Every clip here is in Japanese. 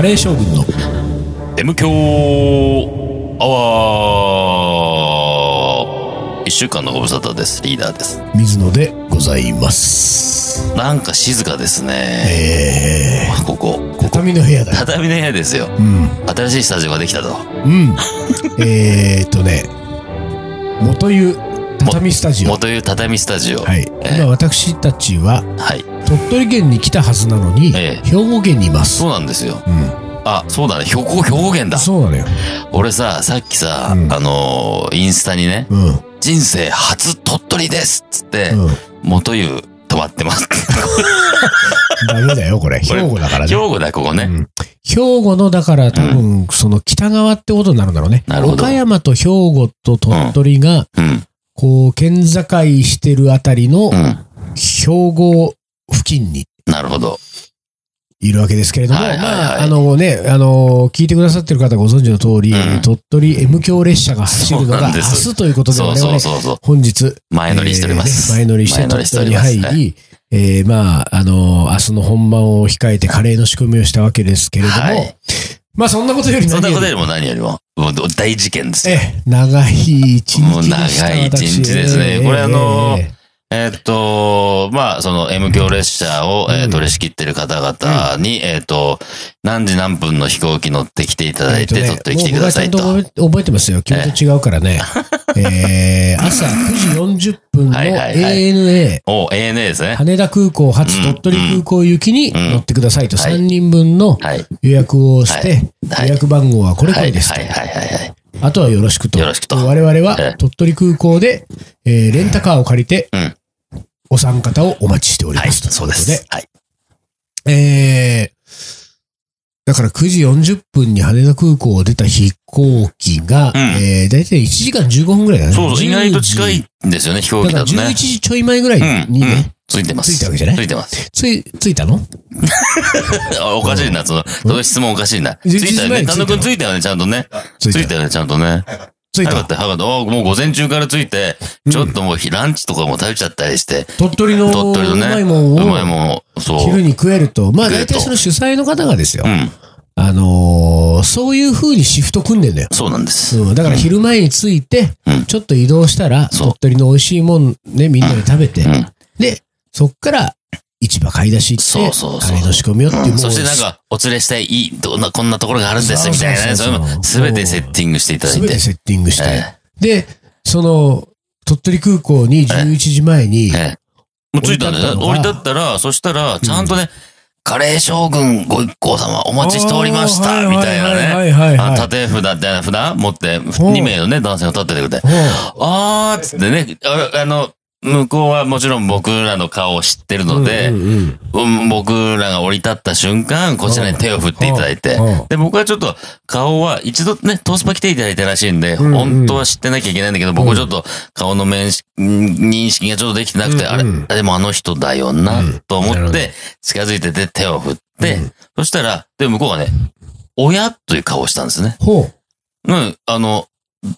カレー将軍の M 強アワー一週間のご無沙汰です。リーダーです。水野でございます。なんか静かですね。えここ。ー、畳の部屋だよ。畳の部屋ですよ。うん。新しいスタジオができたと。うん。えーっとね、元湯畳スタジオ。元いう畳スタジオ。はい。え今私たちははい。鳥取県に来たはずなのに、ええ兵庫県にいます。そうなんですよ。うん。あ、そうだね。兵庫、兵庫県だ。そうなのよ。俺さ、さっきさ、うんあのーインスタにね、うん。人生初鳥取ですっつって、うん。元湯泊まってます。ダメだよ、これ。これ兵庫だからね。兵庫だ、ここね。うん兵庫の、だから多分、その北側ってことになるんだろうね。なるほど岡山と兵庫と鳥取が、うん。こう、県境してるあたりのうん。兵庫付近になるほど。いるわけですけれども、はいはいはい。まあ、あのね、あの、聞いてくださってる方ご存知の通り、うん。鳥取 M 強列車が走るのが明日ということで、我々そうそうそう。本日、前乗りしております。えーね前乗りして鳥取に入り、えーまあ、あの、明日の本番を控えてカレーの仕込みをしたわけですけれども、はい。まあそんなことよりそんなことよりも何よりも、もう大事件ですよ。ええ、長い一日もうでした長い一日ですね。私。これあのーええーっと、まあ、その M 強列車を、えーうん取り仕切ってる方々に、えーっと、何時何分の飛行機乗ってきていただいて、え取ってきてくださいと。もう僕はちゃんと覚えてますよ。君と違うからね。えー朝9時40分のはいはいはい ANA、お、ANA ですね。羽田空港発鳥取空港行きに乗ってくださいとはい3人分のはい。予約をして、はい予約番号はこれこはい。れですとはい。はい。はい。はい。あとはよろしくと。よろしくと我々はええ鳥取空港で、えーレンタカーを借りてうん、お三方をお待ちしておりはい。ますということでそうです。。はい。えーだから9時40分に羽田空港を出た飛行機が、うんえー、だいたい1時間15分ぐらいだね。そうそう、意外と近10い時んですよね、飛行機だから11だとね。時ちょい前ぐらいうん。にね、うんついてます。ついたわけじゃない？ついてます。つい、ついたの？あ おかしいな、その、その質問おかしいな。つ11いたよね。単独についたよね、ちゃんとね。ついた。ついたよね、ちゃんとね。ついた。早かった、早かった。あもう午前中からついて、うんちょっともうひランチとかも食べちゃったりして、鳥取の鳥取のねうまいもんうまいをもん、そう。昼に食えると。まあ大体その主催の方がですよう。ん。あのーそういう風にシフト組んでんだよ。そうなんです。うん、だから昼前に着いて、うんちょっと移動したら、鳥取の美味しいもんね、みんなで食べて、うん。で、そっから市場買い出し行って、そうそうそう込みよっていう、もうそしてなんか、お連れしたい、いい、どんな、こんなところがあるんです、みたいなね。そそういうの、すべてセッティングしていただいてすべて。セッティングして、えで、その、鳥取空港に11時前に、ええ。もう着いたんだ。降り立ったら、そしたら、ちゃんとね、カレー将軍ご一行様お待ちしておりました、みたいなね。はいはいはいあはい。縦札って札持って、ん2名のね、男性が立っててくれて。あーっつってね、ああの、向こうはもちろん僕らの顔を知ってるので、うんうんうん。うん僕らが降り立った瞬間、こちらに手を振っていただいて。で、僕はちょっと顔は一度ね、トースパ来ていただいたらしいんで、んうん。本当は知ってなきゃいけないんだけど、僕はちょっと顔の面識、認識がちょっとできてなくて、あれ、うん。うんでもあの人だよなうん、と思って、近づいてて手を振ってうん、そしたら、で、向こうがね、親という顔をしたんですね。ほう。うん、あの、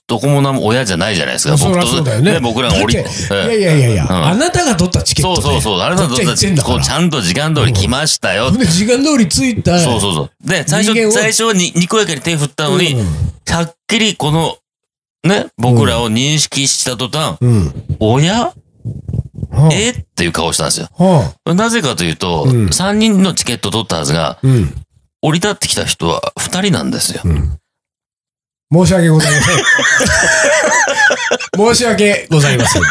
どこもなんも親じゃないじゃないですか。そりゃそうだよね僕らが降り、いええやいやいやいや、うんあなたが取ったチケットで。そうそうそう。あれだとこっちは行ってんだからこうちゃんと時間通り来ましたよ。で、時間通り着いた。そうそうそう。で、最初、最初はに、にこやかに手振ったのに、うんはっきりこの、ね、僕らを認識した途端、うん。親？はあえ？っていう顔したんですよ。はあ。なぜかというと、うん3人のチケット取ったはずが、うん。降り立ってきた人は2人なんですよ。うん。申し訳ございません。申し訳ございません。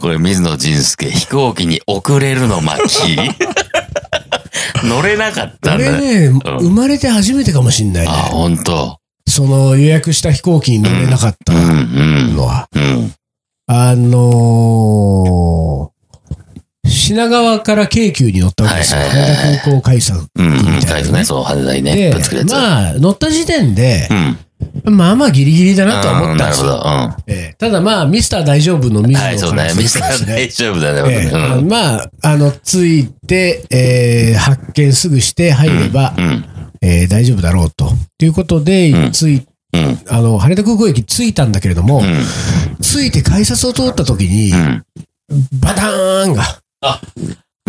これ、水野仁介、飛行機に遅れるの巻。乗れなかったんだね。俺ね、生まれて初めてかもしんないあ、ね。ほんと。その予約した飛行機に乗れなかった。のは。うん。あのー品川から京急に乗ったわけですよ。羽田空港改札。うん、うん。みたいなねそう、羽田にね、で。まあ、乗った時点でう、ん。まあまあギリギリだなとは思ったんですよ。うんなるほど。うん。ええただまあ、ミスター大丈夫の水野はい、そうね。ミスター大丈夫だね、ええ僕ね。うん。まあ、あの、ついて、えー発見すぐして入れば、うん。えー大丈夫だろうと。ということで、うんつい、うん。あの、羽田空港駅着いたんだけれども、うん。着いて改札を通った時にう、ん。バターンが、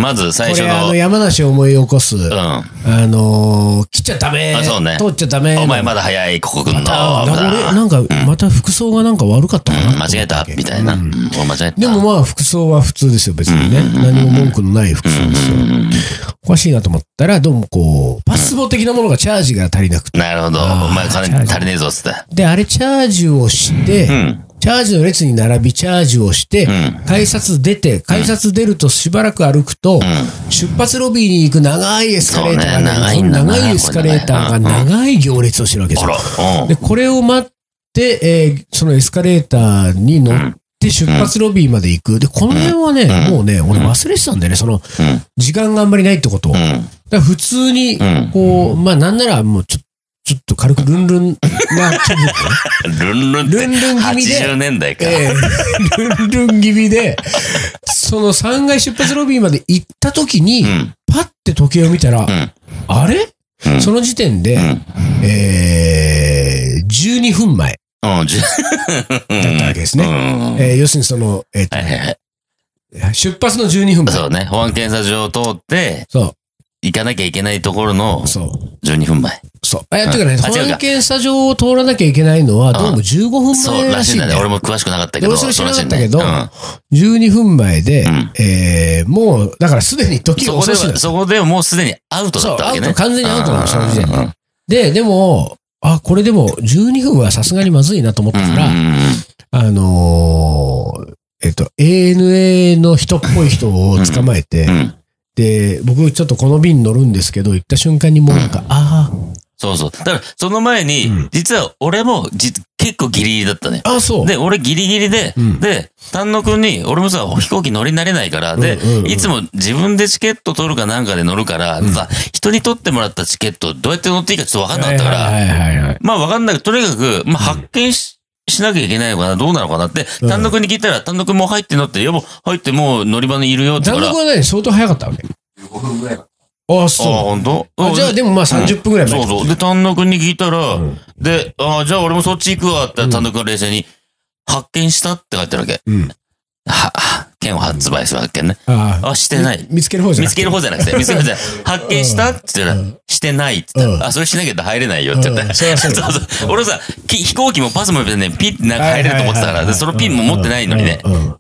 まず最初これ、あの、の、山梨を思い起こす、うん。あのー、切っちゃダメ、あそうね通っちゃダメ。お前まだ早い、ここ来んの。みあたい俺、ななんか、また服装がなんか悪かったかな。うん間違えた、みたいな。うん俺間違えた。でもまあ、服装は普通ですよ、別にね。何も文句のない服装ですよ。おかしいなと思ったら、どうもこう、パスボ的なものがチャージが足りなくて。なるほど。お前金足りねえぞ、つって。で、あれチャージをして、うん。チャージの列に並びチャージをして、ん改札出て、改札出るとしばらく歩くと、出発ロビーに行く長いエスカレーターがね、長いエスカレーターが長い行列をしてるわけですあよ。で、。これを待って、えーそのエスカレーターに乗って出発ロビーまで行く。で、この辺はね、もうね、俺忘れてたんだよね、その、時間があんまりないってことを。だかうん。ら普通にん、こう、まあなんならもうちょちょっと軽くルンルンな気分でね。ルンルンって。ルンルン気味で80年代か。ええルンルン気味で、その3階出発ロビーまで行った時に、んパッて時計を見たら、んあれ、うんその時点で、えー、12分前だったわけですね。うん。えー要するにその、えーとはいはいはい。出発の12分前。そうね。保安検査場を通って、そ行かなきゃいけないところのう、そう、12分前。そう。え、ていうかね、保あ違うか安検査場を通らなきゃいけないのは、どうも15分そう前らしいんだね。らしいんだよ。俺も詳しくなかったけど。俺それ知らなかったけどそうらしいね12分前で、んえーもう、だからすでにうん時そこでは、が遅しだ。そこでもうすでにアウトだったわけね。そうアウト完全にアウトなのその時点でで、でも、あ、これでも12分はさすがにまずいなと思ったから、うんうんあのーえっと、ANA の人っぽい人を捕まえて、うんで、僕ちょっとこの便乗るんですけど、行った瞬間にもうなんか、あそうそう。だから、その前に、うん実は俺もじ結構ギリギリだったね。あ、あ、そう。で、俺ギリギリで、うんで、丹野くんに、俺もさ、飛行機乗り慣れないから、で、うんうんうんいつも自分でチケット取るかなんかで乗るから、さ、人に取ってもらったチケットどうやって乗っていいかちょっとわかんなかったから、はいはいはいはい。まあわかんないけど、とにかく、まあ発見し、しなきゃいけないのかな、どうなのかなって、うん丹野くんに聞いたら、丹野くんもう入ってんのって、いやもう入ってもう乗り場にいるよって言うから、残酷は何相当早かったわけ15分ぐらいか。ああ、ああ、そう。本当？あじゃあ、でもまあ30分ぐらい前そうそう。で、丹野くんに聞いたら、うんで、ああ、じゃあ俺もそっち行くわって言ったら丹野くんが冷静に、発見したって書いてあるわけ。うん。は、は券を発売するわけね。ああ。あ、してない。見つける方じゃ見つなくてける方じゃなくて、見つける方じゃない。発見したって言ったら、してないって言ったうんら、あ、それしなきゃ入れないよって言って。うんそうだ そう。俺さ、き飛行機もパスもね、ピッてなんか入れると思ってたから、で、そのピンも持ってないのにね。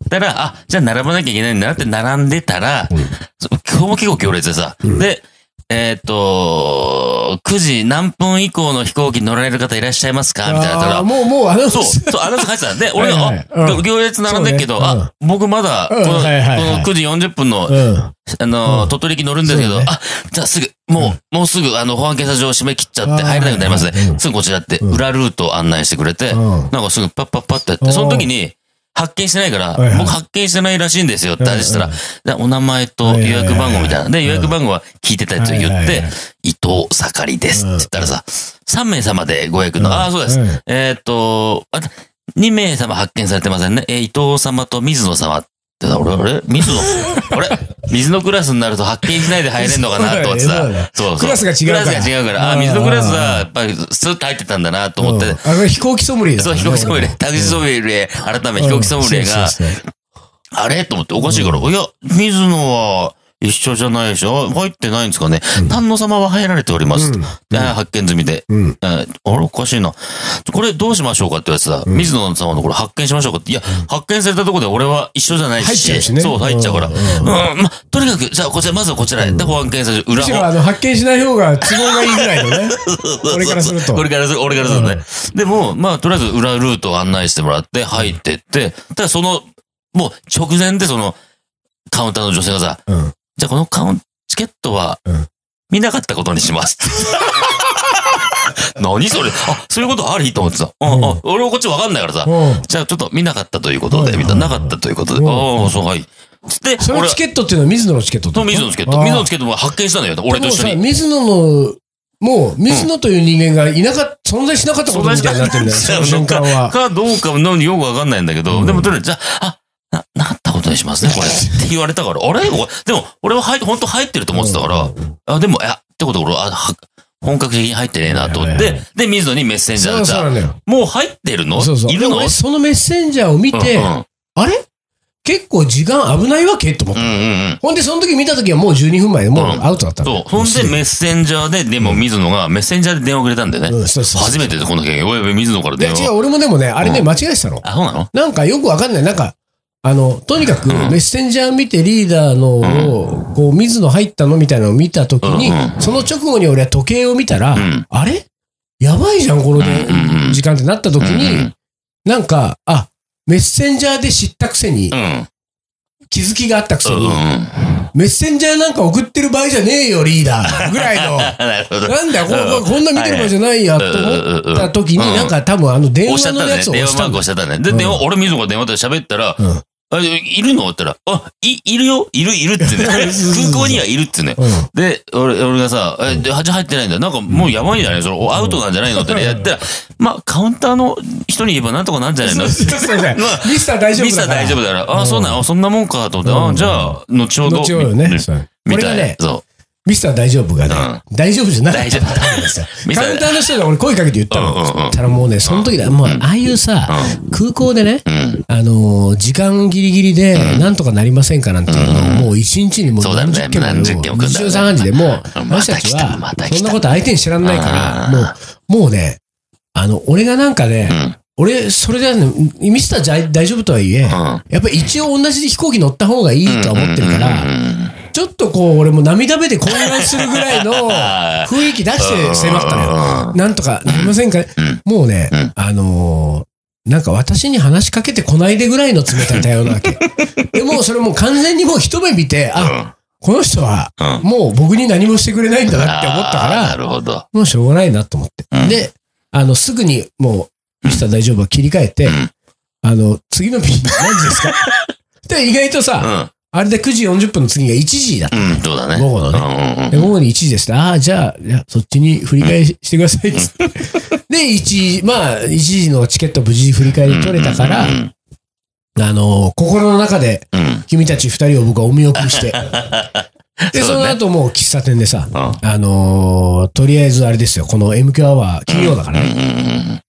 だから、あ、じゃあ並ばなきゃいけないんだなって並んでたら、そ今日も結構行列でさ、で、えーっと、9時何分以降の飛行機乗られる方いらっしゃいますか？みたいなもう、もう、あの、そう、そう、あの人書いてた。で、俺が、はいはい。あ、うん。行列並んでるけど、ね。あ、僕まだ、こうんの、このはいはいはい。9時40分の、うん。あの、鳥取行き乗るんですけど、ね。あ、じゃあすぐ、もう、もうすぐ、あの、保安検査場締め切っちゃって入れなくなりますね。うんすぐこちらって、裏ルート案内してくれて、うん。なんかすぐパッパッパッってやって、その時に、発見してないから、はいはい。僕発見してないらしいんですよって話したらうん、でお名前と予約番号みたいな。で、予約番号は聞いてたやつを言ってはいはいはい、伊藤盛りですって言ったらさ、3名様でご予約の、ああ、そうです。うん。えーっと、あ2名様発見されてませんね。えー伊藤様と水野様ってさ、俺、あれ水野 あれ？水野クラスになると発見しないで入れんのかなと思ってさ。そう。そう。クラスが違うから。クラスが違うから。あ、うん。水野クラスは、やっぱり、スッと入ってたんだなと思って。うんあ、これ飛行機ソムリエだ。そう、飛行機ソムリエ、タクシーソムリエ、改め飛行機ソムリエが、あれ？と思っておかしいから、いや、水野は一緒じゃないでしょ？入ってないんですかね？丹野様は入られております。うんで発見済みで。うん。えーあれ？おかしいな。これどうしましょうかって言われてさ、水野様のこれ発見しましょうかって。いや、発見されたところで俺は一緒じゃないし。入っちゃうしねそう、入っちゃうから。ううんん、ま、とにかく、じゃあこちら、まずはこちらへ。で、保安検査場、裏むしろあの、発見しない方が都合がいいぐらいのね。俺からすると。俺からする、俺からするとね。でも、まあ、とりあえず裏ルートを案内してもらって、入ってって、ただその、もう直前でその、カウンターの女性がさ、うん。じゃあこのカウン、チケットはうん、見なかったことにします。何それ？あ、そういうことあり？と思ってさ。うんうんあ俺はこっちわかんないからさ。うん。じゃあちょっと見なかったということで、うんみたいな、なかったということで。うんああ、そう、はい。つって、そのチケットっていうのは水野のチケットそう水野のチケット。水野のチケットも発見したのよ。俺と一緒に。水野の、もう、水野という人間がいなかっ存在しなかったことみたいになってるんだよ、その瞬間は。かどうかのよくわかんないんだけど、でもとりあえず、じゃあ、あ、な、なかったことにしますね、これ。って言われたから、あれ？でも、俺は入本当入ってると思ってたから、あ、でも、いや、ってこと俺、あ、は本格的に入ってねえなと思って、で、水野にメッセンジャーそうでさ、そうなんだよ。もう入ってるの？いるの？そのメッセンジャーを見て、あれ？結構時間危ないわけ？と思った。うんうんうん。ほんで、その時見た時はもう12分前でもうアウトだったのそう。ほんで、メッセンジャーで、でも水野が、メッセンジャーで電話くれたんだよね。初めてでこんな経験。おいおい、水野からで、電話。違う、俺もでもね、あれね、うん間違えてたの。あ、そうなの？なんかよくわかんない。なんか、あの、とにかく、うん。メッセンジャー見てリーダーのを、こう、水野入ったのみたいなのを見たときにその直後に俺は時計を見たらうん、あれ？やばいじゃん、この時間ってなったときにん、なんか、あ、メッセンジャーで知ったくせにう、ん。気づきがあったくせに。メッセンジャーなんか送ってる場合じゃねえよ、リーダー。ぐらいの。なんだよ、こん。な見てる場合じゃないや、と思った時に、うんなんか多分あの電話のやつ。を押したんだ押しちゃったね。で、俺水野が電話で喋ったら、うんあいるの？って言ったら、あ、い、いるよ？いる、いるってね。空港にはいるってね。うん。で、俺、俺がさ、え、で、じゃあ入ってないんだ。なんかもうやばいんじゃないそれ、アウトなんじゃないの？ってね、やったら、まあ、カウンターの人に言えばなんとかなんじゃないの？まあミスター大丈夫ミスター。大丈夫だから、あそうなの？そんなもんかと思って、ああ、じゃあ、後ほど。後ほどね。みたいこれがね、そミスター大丈夫がね、大丈夫じゃなかった大丈夫。パターンですよ。カウンターの人が俺声かけて言ったの。たらもうね、その時だ、もう、ああいうさ、空港でね。あのー、時間ギリギリで、なんとかなりませんかなんていうのを、もう一日にもう何十件も何十件も来るんだよね日常3時でもう、私たちはそんなこと相手に知らんないから、うん。もう、もうね、あの、俺がなんかね、うん。俺、それでね、ミスターじゃ大丈夫とはいえ、うん。やっぱり一応同じ飛行機乗った方がいいとは思ってるから、うんちょっとこう、俺も涙目で混乱するぐらいの 雰囲気出して迫ったのよ。なんとかなりませんか、んもうね、うんあのーなんか私に話しかけてこないでぐらいの冷たい対応なわけ。でもそれもう完全にもう一目見て、あ、この人は。もう僕に何もしてくれないんだなって思ったかあーなら、るほど。もうしょうがないなと思って。うんで、あの、すぐにもう、ミスター大丈夫は切り替えて、うんあの、次の便何時ですか？で、意外とさ、あれで9時40分の次が1時だった。うん。うん。そうだね。午後のね午後に1時です。ああ、じゃあ、いやそっちに振り返りしてくださいっつって。で、1時、まあ、1時のチケット無事振り返り取れたから、うん。あの、心の中で、うん。君たち二人を僕はお見送りして。で、そそうだねの後もう喫茶店でさ、うんあのーとりあえずあれですよ、この MQ アワー、金曜だからう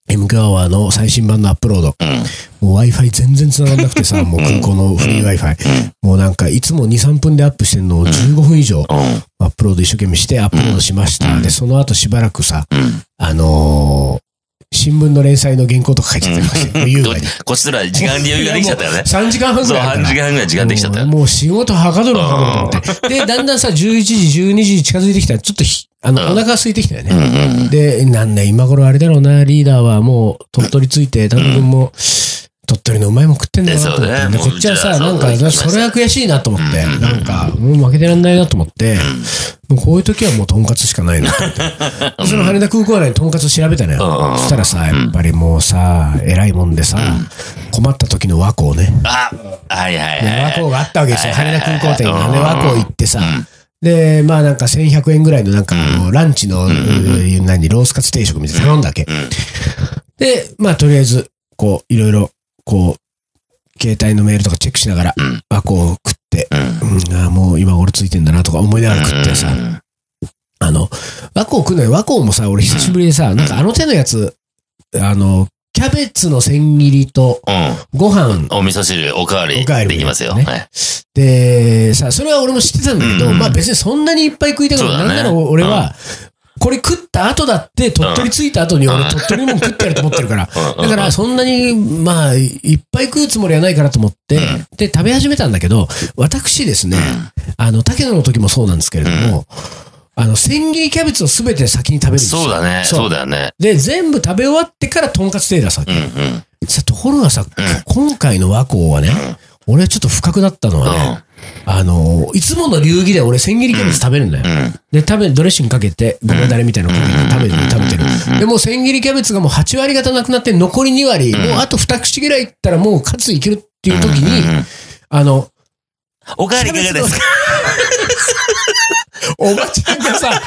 ん。ね、MQ アワーの最新版のアップロード。うん。もう Wi-Fi 全然繋がんなくてさ、もう空港のフリー Wi-Fi。もうなんか、いつも2、3分でアップしてんのを15分以上うん。アップロード一生懸命してアップロードしました。で、その後しばらくさ、うん。あのー新聞の連載の原稿とか書いちゃってましたよ、優雅に。こっちとら時間に余裕ができちゃったよね。3時間半ぐそう、らいあるから。半時間ぐらい時間できちゃったよ。もう仕事はかどるはかどると思って。で、だんだんさ、11時、12時近づいてきたら、ちょっとひ、あの、うんお腹が空いてきたようんね。うん。で、なんだ、今頃あれだろうな、リーダーはもう、鳥取ついて、丹野君も、鳥取のうまいもん食ってんだなと思って。そこっちはさ、なんか、それは悔しいなと思って、うんなんか、もう負けてらんないなと思って、もうこういう時はもうとんかつしかないなと思って。で その羽田空港内にとんかつ調べたのうんよ。そしたらさ、やっぱりもうさ、偉いもんでさ、困った時の和光ね。あ、はいはいはい。光があったわけですよ。羽田空港店がね、うん和光行ってさうん。で、まあなんか1100円ぐらいのなんかランチの、うん何、ロースカツ定食みたいなの頼んだわけ。で、まあとりあえず、こう、いろいろ、こう、携帯のメールとかチェックしながらうん、和光を食って、うん。うん、あーもう今俺ついてんだなとか思いながら食ってさ、あの、和光食うのよ。和光もさ、俺久しぶりでさ、なんかあの手のやつ、あの、キャベツの千切りとうん。ご飯。お味噌汁、おかわりおかわりできますよ。ねはい。で、さ、それは俺も知ってたんだけど、うんまあ別にそんなにいっぱい食いたくない。なんなら俺は、これ食った後だって、鳥取着いた後に俺鳥取にも食ってやると思ってるから。だからそんなに、まあ、いっぱい食うつもりはないかなと思って、で、食べ始めたんだけど、私ですね、あの、竹野の時もそうなんですけれども、あの、千切りキャベツをすべて先に食べるんですよ。そうだね。そうだよね。で、全部食べ終わってからとんかつ手出すわけ。うんうん。さ、ところがさ、今回の和光はね、俺はちょっと不覚だったのはね、あの、いつもの流儀で俺千切りキャベツ食べるんだよ。うん。で、食べ、ドレッシングかけて、ごまだれみたいなのかけて食べてる、食べてる。で、もう千切りキャベツがもう8割方なくなって、残り2割、もうあと2口ぐらいいったらもうカツいけるっていう時に、あの、おかわりいかがですか？おばちゃんがさ、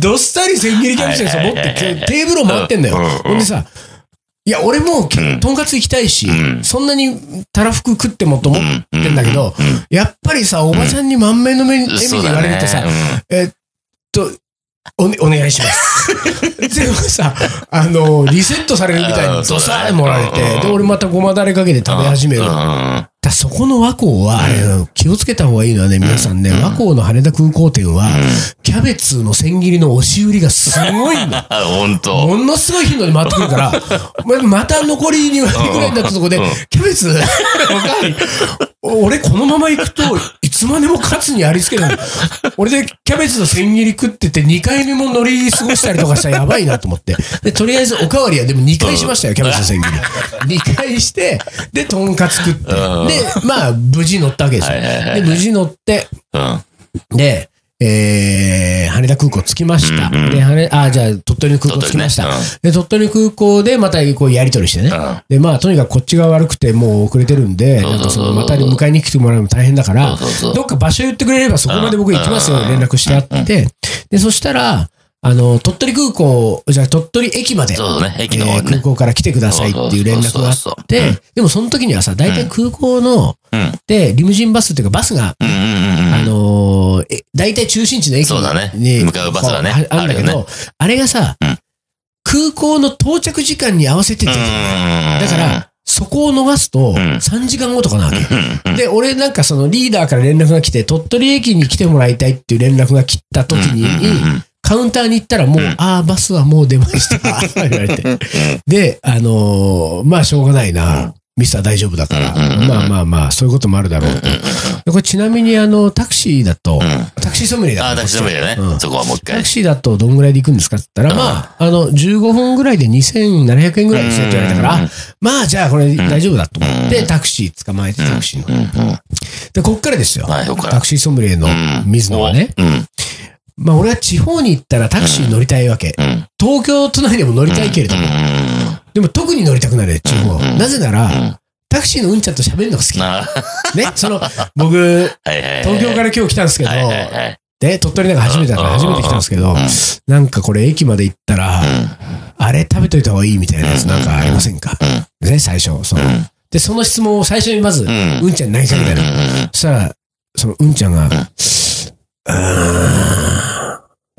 どっさり千切りキャベツですよ持ってテーブルを回ってんだよ。ほんでさ、いや、俺もうん。とんかつ行きたいしう、ん。そんなにたらふく食ってもと思ってんだけど、やっぱりさ、おばちゃんに満面の目に笑みで言われるとさ、えっと、お願いします。でもさ、あの、リセットされるみたいにドサーもられて、で、俺またごまだれかけて食べ始める。うん。だそこの和光は、気をつけた方がいいのはね、皆さんね、和光の羽田空港店は、キャベツの千切りの押し売りがすごいんだ。あ、ほんと。ものすごい頻度に回ってくるから、ままた残り2割ぐらいになったとこでうん、キャベツ、おかわり俺このまま行くと、いつまでもカツにありつけない。俺でキャベツの千切り食ってて2回目も乗り過ごしたりとかしたらやばいなと思って。で、とりあえずおかわりはでも2回しましたよ、キャベツの千切り。2回して、で、とんかつ食って。うんで、まあ、無事乗ったわけですよ。で、無事乗って、うん。で、えー、羽田空港着きました。うんうんで、羽あ、じゃあ、鳥取の空港着きました。鳥取ねで、鳥取空港でまたこうやり取りしてね。うんで、まあ、とにかくこっちが悪くてもう遅れてるんで、なんかその、また迎えに来てもらうのも大変だからどっか場所言ってくれればそこまで僕行きますよ、うん連絡してあって。で、そしたら、あの、鳥取空港、じゃあ鳥取駅まで、そうだね。駅のね。えー空港から来てくださいっていう連絡があそうそうそうって、でもその時にはさ、大体空港の、うん。で、リムジンバスっていうかバスがうんうんうんうん。あのーえ、大体中心地の駅にそうだね。に向かうバスがねこうああるんだけど、あるよあれがさ、うん。空港の到着時間に合わせてってだから、そこを逃すと、ん。3時間後とかなわけ。うんうんで、俺なんかそのリーダーから連絡が来て、鳥取駅に来てもらいたいっていう連絡が来た時に、うんうんうんカウンターに行ったらもう、うんああ、バスはもう出ました。言われて。で、あのーまあしょうがないな。ミスター大丈夫だから。まあまあまあ、そういうこともあるだろうと。でこれちなみにあの、タクシーだと、うんタクシーソムリエだああ、私どめだねう。んそこはもう一回タク。シーだとどんぐらいで行くんですかって言ったら、まあ、あの、15分ぐらいで2700円ぐらいですよって言われたから、まあ、じゃあこれ大丈夫だと思って、タクシー捕まえてタクシーの。で、こっからですよ。タクシーソムリエのうん水野はね。うん。まあ、俺は地方に行ったらタクシー乗りたいわけ。うん。東京都内でも乗りたいけれども、でも特に乗りたくなるよ地方。うんなぜなうんら、タクシーのうんちゃんと喋るのが好き。ね、その、僕。東京から今日来たんですけど。で、鳥取なんか初めてだから初めて来たんですけど、なんかこれ駅まで行ったら、あれ食べといた方がいいみたいなやつなんかありませんか？ね、最初。そのうんで、その質問を最初にまず、ううんんちゃんに投げかけたの。そしたら、そのうんちゃんが、うーん、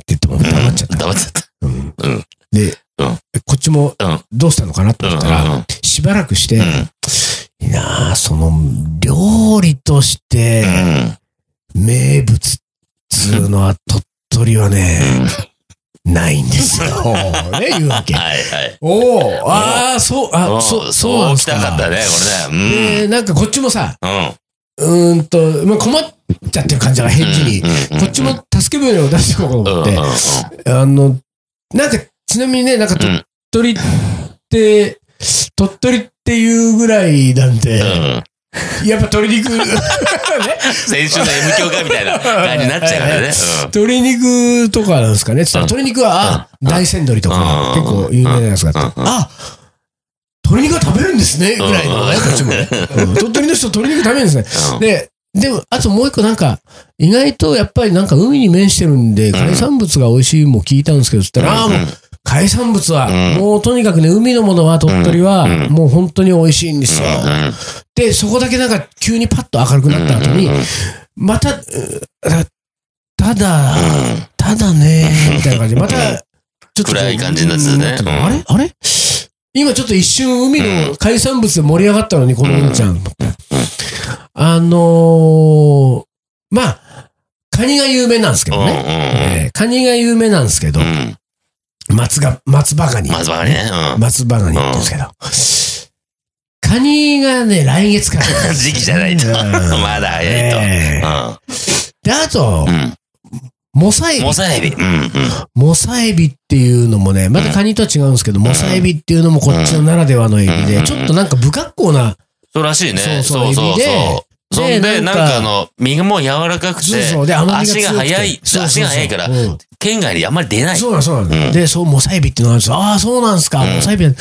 って言っても黙っちゃった。黙っちゃった。うんうんで、うんこっちもうんどうしたのかなと思ったら、しばらくして、うんいいなあその、料理として、名物っつうのは鳥取はね、ないんですよ。ね、言うわけ。はいはい。おおああ、そう、あ、そ、そうそう来たかったね、これね。で、なんかこっちもさ、うん。うーんと、まあ、困っちゃってる感じが返事に、こっちも助け舟を出しておこうと思って、あの、なんか、ちなみにね、なんか鳥取って、鳥取っていうぐらいなんで、やっぱ鶏肉、ね、先週の M 教会みたいな感じになっちゃうからね。鶏肉とかなんですかね。鶏肉は、あ大山鶏とか、結構有名なやつがあって、あ鶏肉は食べるんですね。ぐらいのね、こっちもね。うん。鳥取の人鶏肉食べるんですね。で、でも、あともう一個なんか、意外とやっぱりなんか海に面してるんで、海産物が美味しいも聞いたんですけど、つったら、ああ、もう、海産物は、もうとにかくね、海のものは鳥取は、もう本当に美味しいんですよ。で、そこだけなんか急にパッと明るくなった後に、また、うただ、ただね、みたいな感じで、また、ちょっと。暗い感じになってたねあれ？あれ？今ちょっと一瞬海の海産物で盛り上がったのに、このうんちゃん。あのー、まあ、カニが有名なんですけどね。えーカニが有名なんですけど、松が、松葉ガニ。松葉ガニね。うん松葉ガニって言うんですけど。カニがね、来月から。時期じゃないと。うんまだ早いと。えで、あとう、ん。モサエビモ。サエビ。うんうん。モサエビっていうのもね、またカニとは違うんですけど、モサエビっていうのもこっちのならではのエビで、うんちょっとなんか不格好な、そうらしいね。そうそうそうそうんで、でなんかかあの、身がもう柔らかくてそうそう、で、足が速い、そうそうそう足が速いからう、ん県外にあんまり出ない。そうなんそうで、そう、モサエビっていうのがあるんですよ。ああ、そうなんですか、モサエビは。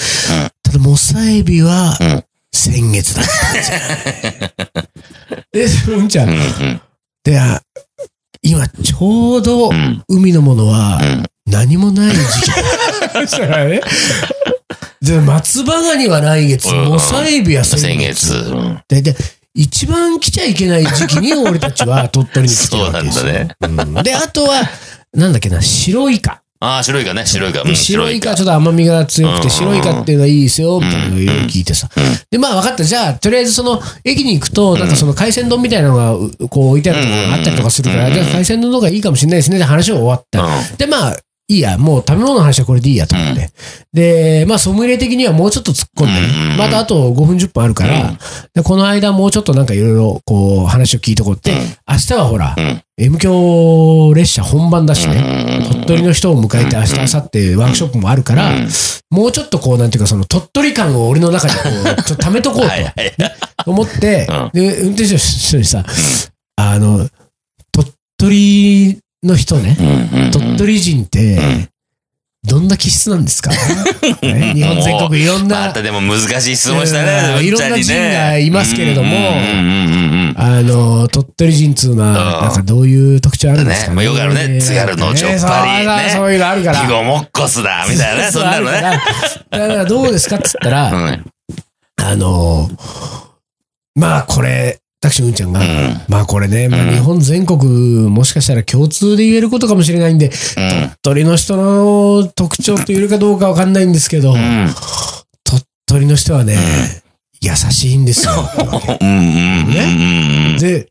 ただ、モサエビはうん、先月だったんですよ。で、うんちゃん。うんうんで、あ今、ちょうどうん海のものはうん何もない時期。そしたらね。で、松葉ガニは来月、うんモサエビは先先月。月。うんで、で、一番来ちゃいけない時期に俺たちは鳥取に来てるわけですよ。そうなんだねうんで、あとは、なんだっけな、白イカ。ああ、白いかね、白いか。うんで白イカちょっと。と甘みが強くて、うん。白イカっていうのはいいですよ、みたいな聞いてさ。で、まあ分かった。じゃあ、とりあえずその、駅に行くと、なんかその海鮮丼みたいなのが、うこう置いてあるところがあったりとかするから、うん。じゃあ海鮮丼の方がいいかもしれないですね。で、話は終わった。うん。で、まあ、いいや、もう食べ物の話はこれでいいやと思って。で、まあ、ソムリエ的にはもうちょっと突っ込んでまたあと5分10分あるから、うん。でこの間もうちょっとなんかいろいろこう話を聞いとこうって、明日はほら、うん。M 響列車本番だしね、取の人を迎えて明日、明後日ワークショップもあるから、うん。もうちょっとこう、なんていうか、その鳥取感を俺の中にこう、ちょっと貯めとこう。と思ってうん、で、運転手の人にさ、あの、鳥取の人ね、鳥取人って、どんな気質なんですか、ね日本全国いろんな、またでも難しい質問したね。うんいろんな人がいますけれどもあの、鳥取人っつうのは、なんかどういう特徴あるんですか？ねまあよくあるね津軽のちょっぱりねそういうのあるから。ヒゴモッコスだみたいなね、そんなのね。だからどうですかっつったら、うんあの、まあこれ、タクシーうんちゃんが、うん。まあこれね、まあうん日本全国、もしかしたら共通で言えることかもしれないんで、鳥取の人の特徴と言えるかどうかわかんないんですけど、うん。鳥取の人はね、優しいんですよ。うんうんうんで、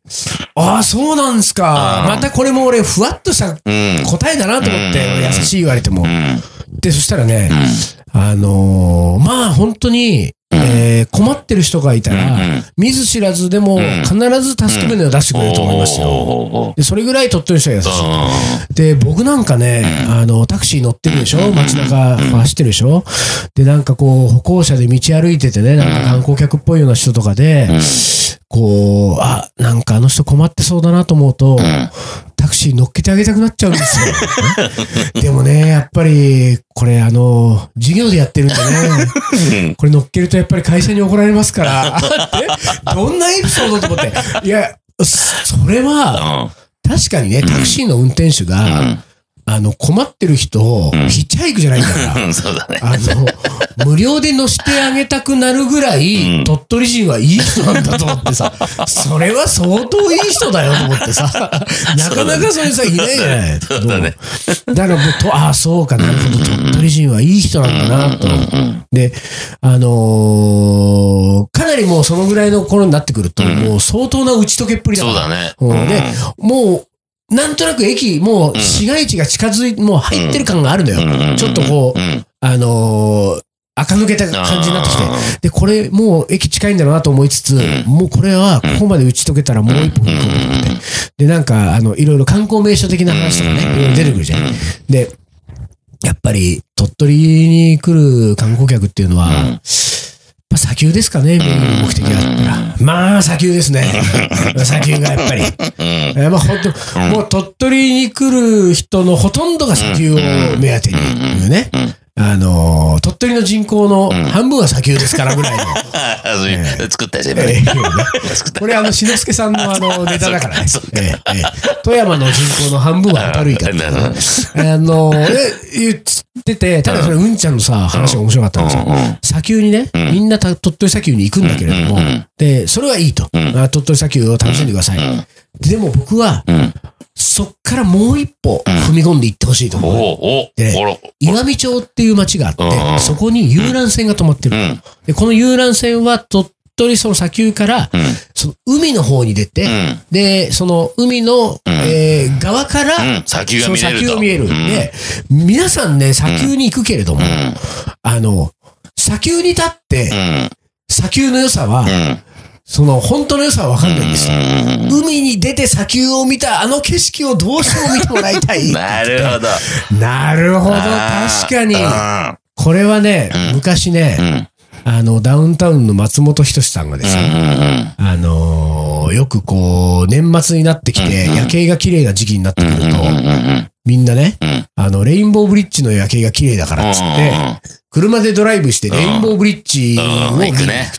ああ、そうなんですか。うんまたこれも俺、ふわっとしたうん。答えだなと思って、うん。優しい言われても。う。ん。で、そしたらね、あのーまあ本当に、えー困ってる人がいたら、うん見ず知らずでもん。必ず助け舟を出してくれると思いますよ。よ。で、それぐらい鳥取の人は優しい。で、僕なんかね、あの、タクシー乗ってるでしょ？街中走ってるでしょ？で、なんかこう、歩行者で道歩いててね、なんか観光客っぽいような人とかで、こう、あ、なんかあの人困ってそうだなと思うと、タクシー乗っけてあげたくなっちゃうんですよ。でもね、やっぱり、これあの、授業でやってるんでね、これ乗っけるとやっぱり会社に怒られますから、どんなエピソードと思って。いや、それは、確かにね、タクシーの運転手が、あの、困ってる人を、ヒッチハイクじゃないから、そうだね。あの、無料で乗せてあげたくなるぐらい、うん。鳥取人はいい人なんだと思ってさ、それは相当いい人だよと思ってさ、なかなかそれさ、いないじゃない。そうだね。だからもうと、ああ、そうか。なるほど、鳥取人はいい人なんだなと。で、あのーかなりもうそのぐらいの頃になってくると、うん。もう相当な打ち解けっぷりだから。そうだね。うん。で、もう、なんとなく駅、もう市街地が近づい、もう入ってる感があるのよ。うん。ちょっとこう、うん。あのー垢抜けた感じになってきて。あ。で、これ、もう駅近いんだろうなと思いつつ、ん。もうこれは、ここまで打ち解けたらもう一歩踏み込むと思って。で、なんか、あの、いろいろ観光名所的な話とかね、いろいろ出てくるじゃん。で、やっぱり、鳥取に来る観光客っていうのは、ぱ砂丘ですかね、メインの目的があったら。まあ、砂丘ですね。砂丘がやっぱり。えーまあ本当、もう鳥取に来る人のほとんどが砂丘を目当てにね。あのー、鳥取の人口の半分は砂丘ですからぐらいの。作ったじゃん。え今ね。ー作った。これあの、しのすけさんのあの、ネタだからね。富山の人口の半分はホタルイカっていうなるほど。あの言ってて、ただそれうん。ちゃんのさ、話が面白かったんですよ。砂丘にね、みんなた鳥取砂丘に行くんだけれども、で、それはいいと。あ鳥取砂丘を楽しんでください。でも僕は、うん。そっからもう一歩踏み込んでいってほしいとお思う。おで。岩見町っていう町があって、そこに遊覧船が止まってる。うん。で、この遊覧船は鳥取その砂丘から、うん。その海の方に出て、うん。で、その海の、えー側から、うん砂丘が見れるとその砂丘が見える。うんで、皆さんね、砂丘に行くけれども、あの、砂丘に立って、うん。砂丘の良さは、うん。その本当の良さはわかんないんですよ。うん。海に出て砂丘を見たあの景色をどうしても見てもらいたい。なるほど。なるほど、確かに。うんこれはね、うん昔うね、ん。あの、ダウンタウンの松本人志さんがですね、あのーよくこう、年末になってきて、うん夜景が綺麗な時期になってくると、みんなね、うんあの、レインボーブリッジの夜景が綺麗だからっつって、車でドライブしてレインボーブリッジを見に行くね。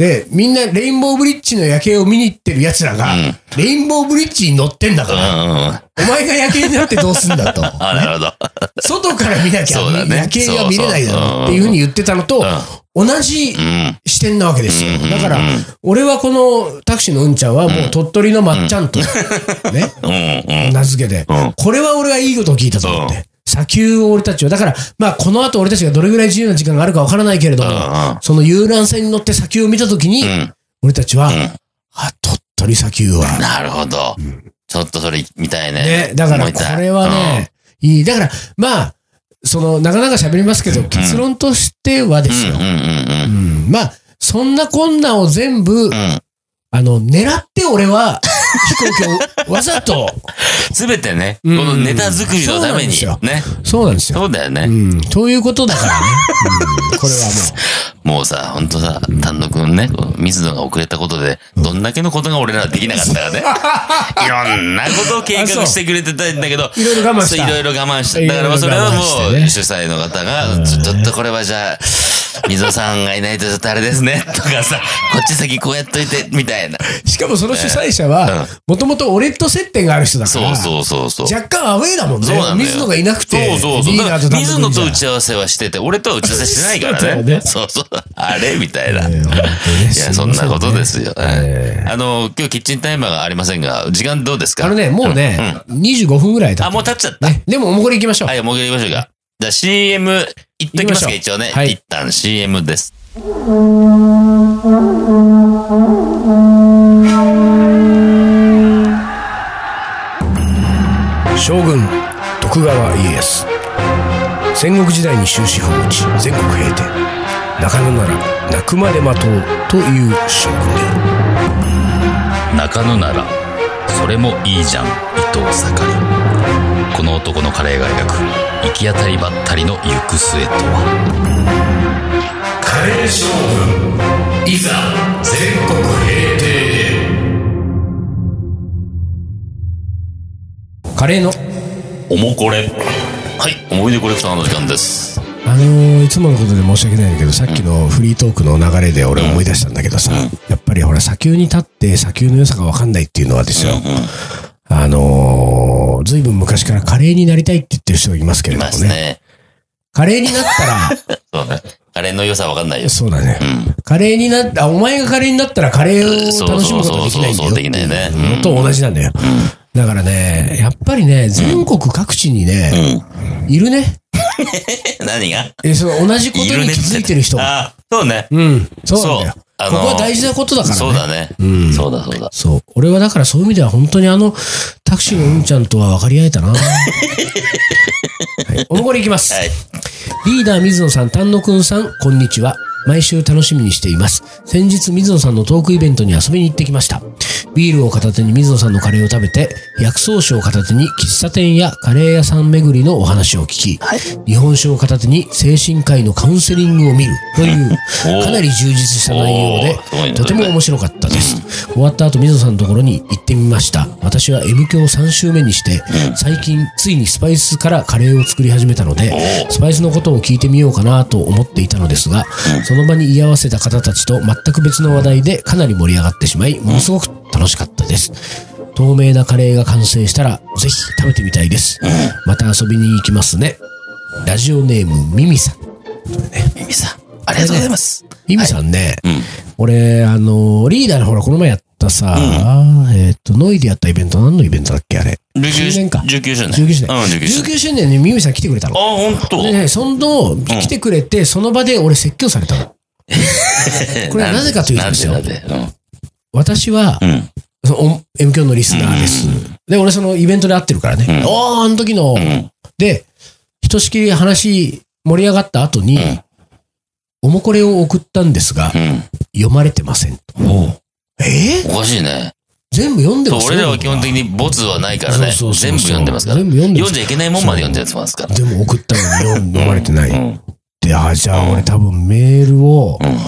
で、みんなレインボーブリッジの夜景を見に行ってる奴らが、うんレインボーブリッジに乗ってんだかうんら。お前が夜景になってどうすんだと。あ、なるほど。外から見なきゃ夜景が見れないだろうっていうふうに言ってたのと、同じうん。視点なわけですよ。うんだからうん、俺はこのタクシーのうんちゃんはもう鳥取のまっちゃんと、ね。名付けてうん、これは俺はいいことを聞いたと思っうて。砂丘を俺たちは、だから、まあこの後俺たちがどれぐらい自由な時間があるかわからないけれども、その遊覧船に乗って砂丘を見たときにう、ん。俺たちは、うんあ、鳥取砂丘は、なるほど。ちょっとそれ見たいね。ね、だからこれはね、いい。だから、まあ、その、なかなか喋りますけど、結論としてはですよ。まあ、そんなこんなを全部。あの、狙って俺は、飛行機をわざと、すべてね、こうんのネタ作りのためにね。そうなんですよ。そうだよね。うん。ということだからね。うん、これはも もうさ、ほんとさ、丹野くんね、水野が遅れたことで、どんだけのことが俺らはできなかったかね。いろんなことを計画してくれてたんだけど、う、いろいろ我慢した。いろいろ我慢した。だからまあそれはもう、主催の方が、ちょっとこれはじゃあ、水野さんがいないとちょっとあれですね、とかさ、こっち先こうやっといて、みたいな。しかもその主催者うんは、もともと俺と接点がある人だから、そうそうそうそう。若干アウェーだもんね。そうなんだよ水野がいなくて、そうそうそう。水野と打じち合わせはしてて、俺とは打ち合わせしてないからね。ねそうそう。あれ？みたいな。いや、そんなことですよ。えあの、今日キッチンタイマーがありませんが、時間どうですか？あのね、もうね、25分ぐらい経あ、っもう経っちゃった。ね。でも、おもこり行きましょう。はい、もう一回行きましょうか。じゃあ CM、いっときますか、一応ね。はい。一旦 CM です。将軍徳川家康。戦国時代に終止符を打ち全国平定。中野なら泣くまで待とうという将軍で。あ中野ならそれもいいじゃん伊藤盛。りこの男のカレーが描く行き当たりばったりの行く末とは？カレー将軍いざ全国平定カレーのおもこれ。はい、思い出コレクターの時間です。あのーいつものことで申し訳ないんだけど、さっきのフリートークの流れで俺思い出したんだけどさ、やっぱりほら、砂丘に立って砂丘の良さがわかんないっていうのはですよ、あのー、ずいぶん昔からカレーになりたいって言ってる人がいますけれいどもね。ますね。カレーになったら、そうね。カレーの良さわかんないよ。そうだね。うん。カレーになった、お前がカレーになったらカレーを楽しむことができないんだよ。そうそうそうそうできないねうんのと同じなんだよ。だからね、やっぱりね、全国各地にね、いるね。何が？え、その同じことに気づいてる人が。あ、そうね。うん。そうなんだよ。あのーここは大事なことだからね。そうだね。うんそうだそうだ。そう。俺はだからそういう意味では本当にあの、タクシーのうんちゃんとは分かり合えたな。はい。おもこりいきます。はい。リーダー水野さん、丹野くんさん、こんにちは。毎週楽しみにしています。先日水野さんのトークイベントに遊びに行ってきました。ビールを片手に水野さんのカレーを食べて、薬草酒を片手に喫茶店やカレー屋さん巡りのお話を聞き、日本酒を片手に精神科医のカウンセリングを見るという、かなり充実した内容で、ね。とても面白かったです。終わった後、水野さんのところに行ってみました。私は M 教3週目にして、最近ついにスパイスからカレーを作り始めたので、スパイスのことを聞いてみようかなと思っていたのですが、その場に居合わせた方たちと全く別の話題でかなり盛り上がってしまい、ものすごく楽しかったです。透明なカレーが完成したら、ぜひ食べてみたいです。また遊びに行きますね。ラジオネーム、ミミさん。ミミさん、ありがとうございます。ミミさんね、うん。俺、あの、リーダーのほら、この前やったさ、えっ、と、ノイでやったイベント、何のイベントだっけ、あれ。10年か19周年。19周年。うん、19周年。19周年にミミさん来てくれたの。あ、ほんとでね、その、来てくれて、その場で俺説教されたの。これはなぜかというとですよなんでなんでうん。うん。そのお M 教のリスナーです。で、俺そのイベントで会ってるからね。うんおー、あの時の、うん。で、ひとしきり話盛り上がった後に、うんおもこれを送ったんですが、うん。読まれてませんと。え？ーおかしいね。全部読んでますよ俺らは基本的にボツはないからね。全部読んでますから。全部読んで読んじゃいけないもんまで読んじゃってますから。でも送ったのに読まれてない。うん。で、あ、じゃあ俺多分メールを、うん。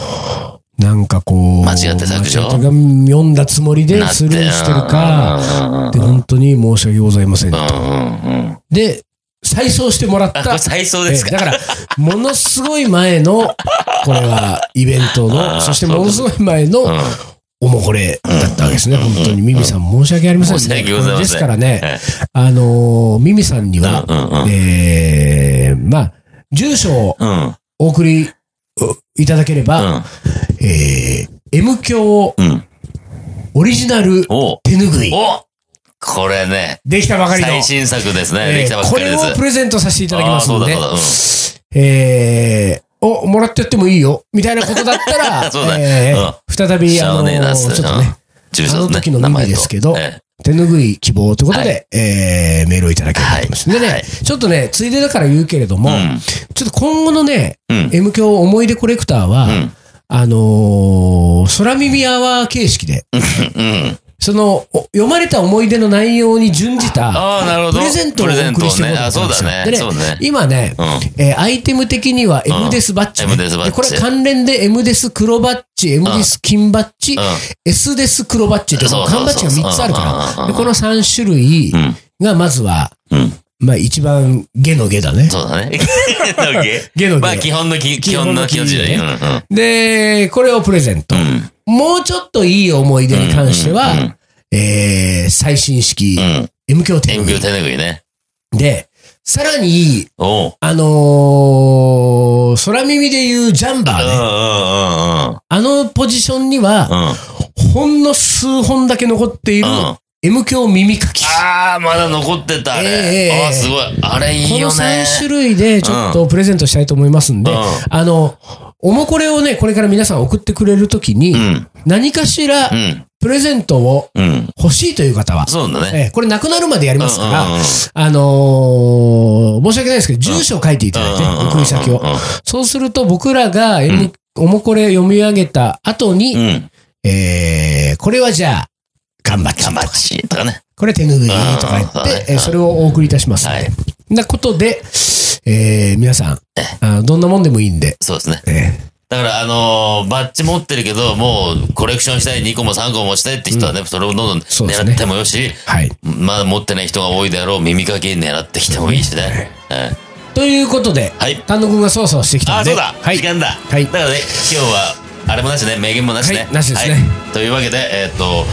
なんかこう、間違って削除読んだつもりでスルーしてるか、で、本当に申し訳ございませんと。で、再送してもらった。再送ですか？ええだから、ものすごい前の、これはイベントあの、ーそしてものすごい前の、うん。おもこれだったわけですね。本当に、ミミさん申し訳ありません申し訳ございませんですからね、えあのー、ミミさんには、えーまあ、住所をうん。お送りういただければ、うん。えー、M 教うん。オリジナルお。手ぬぐい。お。これね、できたばかりの。最新作ですね。えーできたばっかりです。これをプレゼントさせていただきますので。そうだそうえー、お、もらってやってもいいよ、みたいなことだったら、そうだ。えうん。ー再び、あのあねえなっつちょっとね、あの時の耳ですけど。え手ぬぐい希望ということで、えー、メールをいただければと思います。でね、はい。ちょっとね、ついでだから言うけれども、うん。ちょっと今後のね、えうん。M 響思い出コレクターは、うん。あのー空耳アワー形式で、うん。その、お読まれた思い出の内容に準じた、ああ、なるほど。プレゼントをお送りしていこうと思ってプレゼントをね。でねね。今ね、うん。えーアイテム的には M デスバッジ、ね M デスバッジでこれ関連で M デス黒バッジ、M デス金バッジ、う S デス黒バッジって、缶バッジが3つあるから、でこの3種類ん。がまずは、うん。まあ一番下の下だね。そうだね。下の下。まあ、基本のき、基本の基本時代。基うん本で、これをプレゼント。うん。もうちょっといい思い出に関しては、うんうんえー、最新式うん。うん。M 響手天狗手ぬぐいね。で、さらに。あのー、空耳で言うジャンバーね。あのポジションには、うん。ほんの数本だけ残っているうん M 響耳かき。ああ、まだ残ってた、あええれ。ええああ、すごい。あれいいこのよね。3種類でちょっとプレゼントしたいと思いますんで、うんあの、おもこれをね、これから皆さん送ってくれるときに、うん。何かしらうん。プレゼントをうん。欲しいという方は、そうだね。ええこれなくなるまでやりますから、うんうんうんあのー申し訳ないですけど、住所を書いていただいて、うんうんうんうん送り先を。そうすると僕らが M、おもこれ読み上げた後に、うん。えー、これはじゃあ、頑張って。頑張っちとかね。これ手ぬぐいとか言って、えーそれをお送りいたしますので。はいなことで、えー、皆さん、あどんなもんでもいいんで、そうですね。えだから、あのーバッジ持ってるけど、もう、コレクションしたい、2個も3個も持ちたいって人はね、それをどんどんそうですね狙ってもよし、ーはい。まだ持ってない人が多いであろう、耳かき狙ってきてもいいしね。ええということで、はい。丹野くんがそわそわしてきたんで。そうだ、はい時。間だ。はいだからね、今日は、あれもなしね、名言もなしね。はいなしですねはいというわけで、えーっと、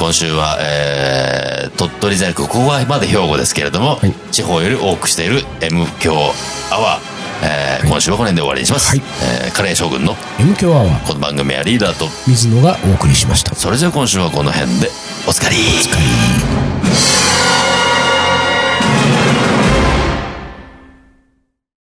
今週は、えー、鳥取全国、ここはまで兵庫ですけれども、はい地方より多くしている M 強アワー、えー今週はこの辺で終わりにします。はいえーカレー将軍の M 強アワー、この番組はリーダーと、水野がお送りしました。それじゃあ今週はこの辺でおつかり。お疲れ